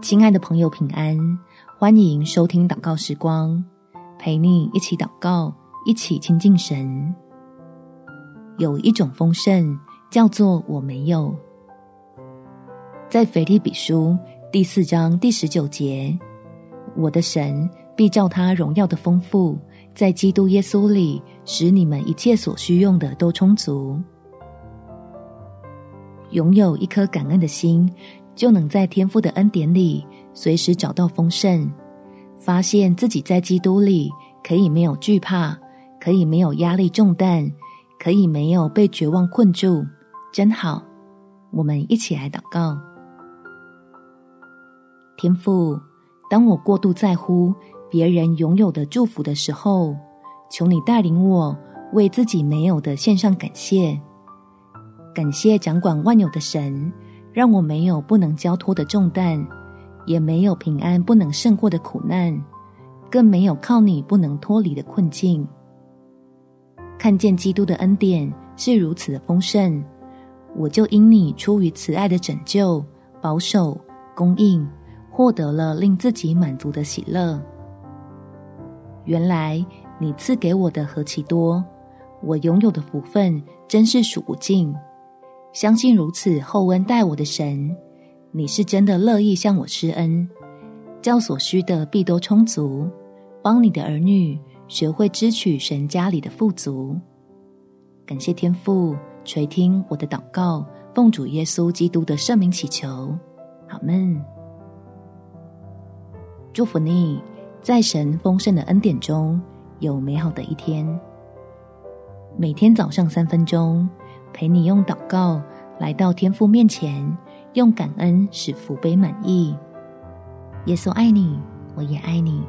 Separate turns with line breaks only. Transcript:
亲爱的朋友，平安！欢迎收听祷告时光，陪你一起祷告，一起亲近神。有一种丰盛，叫做我没有。在腓立比书第四章第十九节，我的神必照他荣耀的丰富，在基督耶稣里，使你们一切所需用的都充足。拥有一颗感恩的心，就能在天父的恩典里随时找到丰盛，发现自己在基督里可以没有惧怕，可以没有压力重担，可以没有被绝望困住，真好。我们一起来祷告。天父，当我过度在乎别人拥有的祝福的时候，求你带领我为自己没有的献上感谢，感谢掌管万有的神。让我没有不能交托的重担，也没有平安不能胜过的苦难，更没有靠你不能脱离的困境。看见基督的恩典是如此的丰盛，我就因你出于慈爱的拯救、保守、供应，获得了令自己满足的喜乐。原来你赐给我的何其多，我拥有的福分真是数不尽。相信如此厚恩待我的神，你是真的乐意向我施恩，叫所需的必都充足，帮你的儿女学会支取神家里的富足。感谢天父垂听我的祷告，奉主耶稣基督的圣名祈求，阿们。祝福你，在神丰盛的恩典中有美好的一天。每天早上三分钟。陪你用祷告来到天父面前，用感恩使福杯满溢。耶稣爱你，我也爱你。